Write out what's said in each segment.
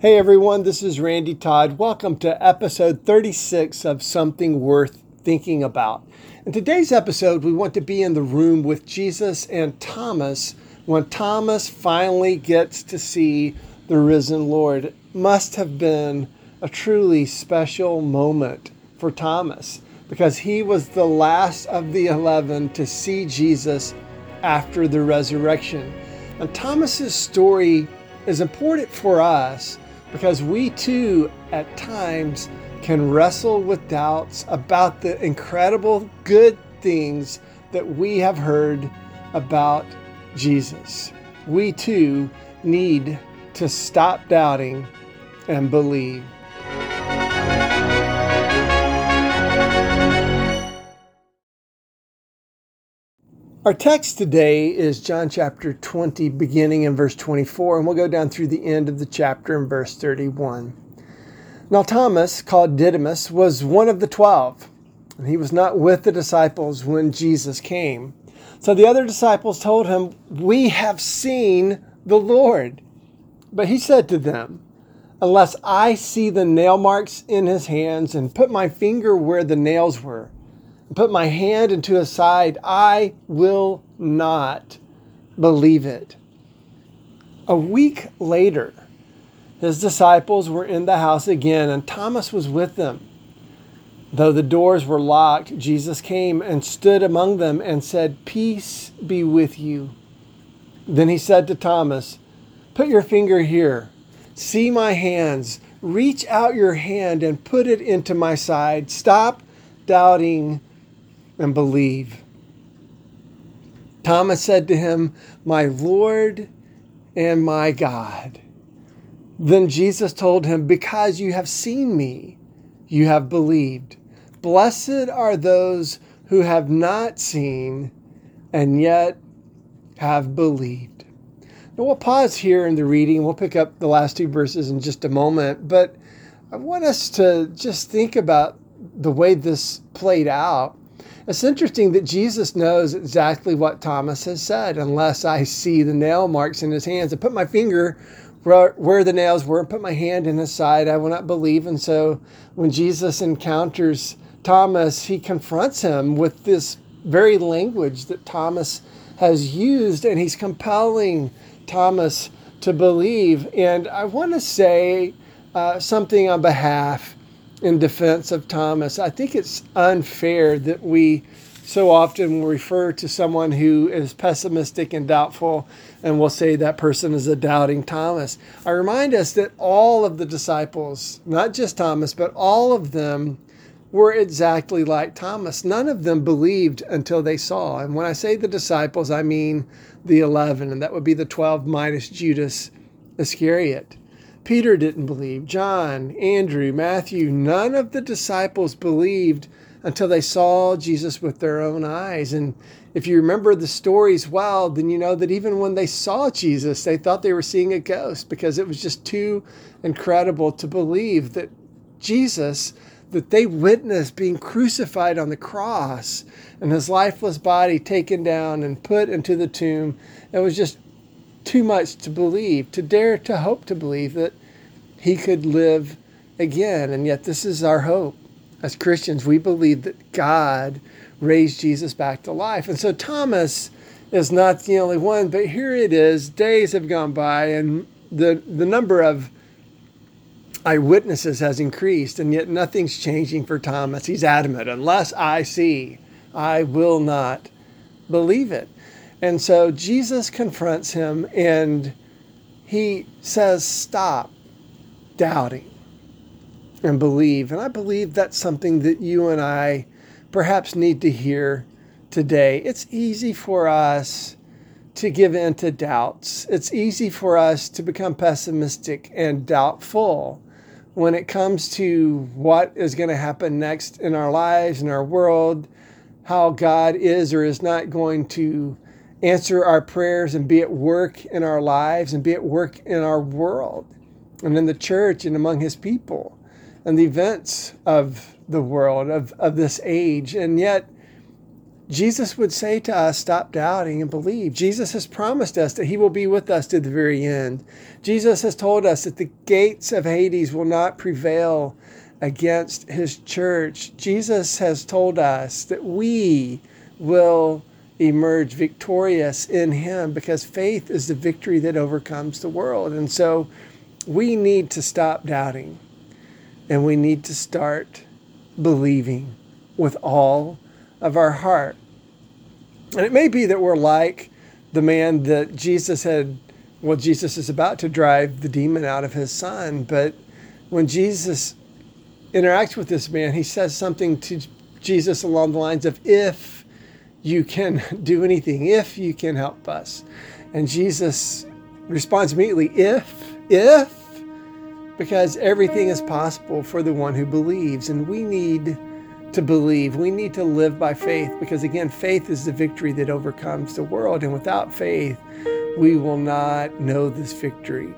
Hey everyone, this is Randy Todd. Welcome to episode 36 of Something Worth Thinking About. In today's episode, we want to be in the room with Jesus and Thomas when Thomas finally gets to see the risen Lord. Must have been a truly special moment for Thomas because he was the last of the 11 to see Jesus after the resurrection. And Thomas's story is important for us because we too, at times, can wrestle with doubts about the incredible good things that we have heard about Jesus. We too need to stop doubting and believe. Our text today is John chapter 20, beginning in verse 24, and we'll go down through the end of the chapter in verse 31. Now, Thomas, called Didymus, was one of the twelve, and he was not with the disciples when Jesus came. So the other disciples told him, We have seen the Lord. But he said to them, Unless I see the nail marks in his hands and put my finger where the nails were, put my hand into his side, I will not believe it. A week later, his disciples were in the house again, and Thomas was with them. Though the doors were locked, Jesus came and stood among them and said, Peace be with you. Then he said to Thomas, Put your finger here. See my hands. Reach out your hand and put it into my side. Stop doubting and believe. Thomas said to him, My Lord and my God. Then Jesus told him, Because you have seen me, you have believed. Blessed are those who have not seen and yet have believed. Now we'll pause here in the reading. We'll pick up the last two verses in just a moment, but I want us to just think about the way this played out it's interesting that Jesus knows exactly what Thomas has said, unless I see the nail marks in his hands and put my finger where, the nails were and put my hand in his side, I will not believe. And so when Jesus encounters Thomas, he confronts him with this very language that Thomas has used, and he's compelling Thomas to believe. And I want to say uh, something on behalf in defense of Thomas. I think it's unfair that we so often refer to someone who is pessimistic and doubtful and we'll say that person is a doubting Thomas. I remind us that all of the disciples, not just Thomas, but all of them were exactly like Thomas. None of them believed until they saw. And when I say the disciples, I mean the 11, and that would be the 12 minus Judas Iscariot. Peter didn't believe, John, Andrew, Matthew, none of the disciples believed until they saw Jesus with their own eyes. And if you remember the stories well, then you know that even when they saw Jesus, they thought they were seeing a ghost because it was just too incredible to believe that Jesus, that they witnessed being crucified on the cross and his lifeless body taken down and put into the tomb. It was just too much to believe, to dare to hope to believe that he could live again. And yet, this is our hope. As Christians, we believe that God raised Jesus back to life. And so, Thomas is not the only one, but here it is. Days have gone by, and the, the number of eyewitnesses has increased, and yet nothing's changing for Thomas. He's adamant unless I see, I will not believe it. And so Jesus confronts him and he says, Stop doubting and believe. And I believe that's something that you and I perhaps need to hear today. It's easy for us to give in to doubts, it's easy for us to become pessimistic and doubtful when it comes to what is going to happen next in our lives, in our world, how God is or is not going to answer our prayers and be at work in our lives and be at work in our world and in the church and among his people and the events of the world of, of this age. And yet, Jesus would say to us, Stop doubting and believe. Jesus has promised us that He will be with us to the very end. Jesus has told us that the gates of Hades will not prevail against His church. Jesus has told us that we will emerge victorious in Him because faith is the victory that overcomes the world. And so we need to stop doubting and we need to start believing with all of our heart. And it may be that we're like the man that Jesus had, well, Jesus is about to drive the demon out of his son. But when Jesus interacts with this man, he says something to Jesus along the lines of, if you can do anything, if you can help us. And Jesus responds immediately, if, if, because everything is possible for the one who believes. And we need to believe. We need to live by faith because, again, faith is the victory that overcomes the world. And without faith, we will not know this victory.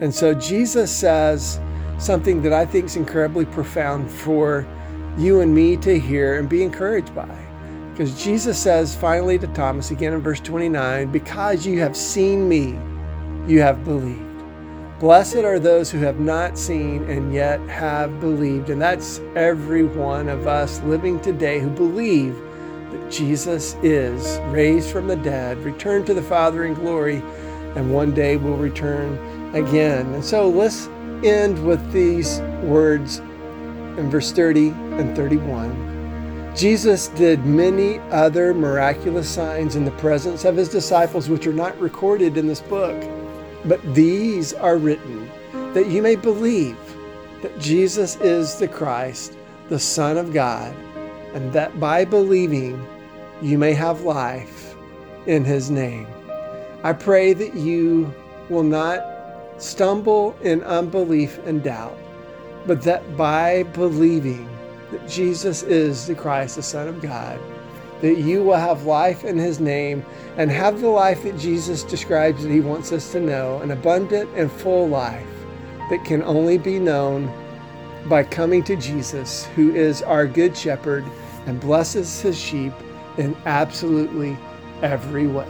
And so Jesus says something that I think is incredibly profound for you and me to hear and be encouraged by. Because Jesus says finally to Thomas, again in verse 29, because you have seen me, you have believed. Blessed are those who have not seen and yet have believed. And that's every one of us living today who believe that Jesus is raised from the dead, returned to the Father in glory, and one day will return again. And so let's end with these words in verse 30 and 31. Jesus did many other miraculous signs in the presence of his disciples, which are not recorded in this book. But these are written that you may believe that Jesus is the Christ, the Son of God, and that by believing you may have life in his name. I pray that you will not stumble in unbelief and doubt, but that by believing that Jesus is the Christ, the Son of God, that you will have life in his name and have the life that Jesus describes that he wants us to know an abundant and full life that can only be known by coming to Jesus, who is our good shepherd and blesses his sheep in absolutely every way.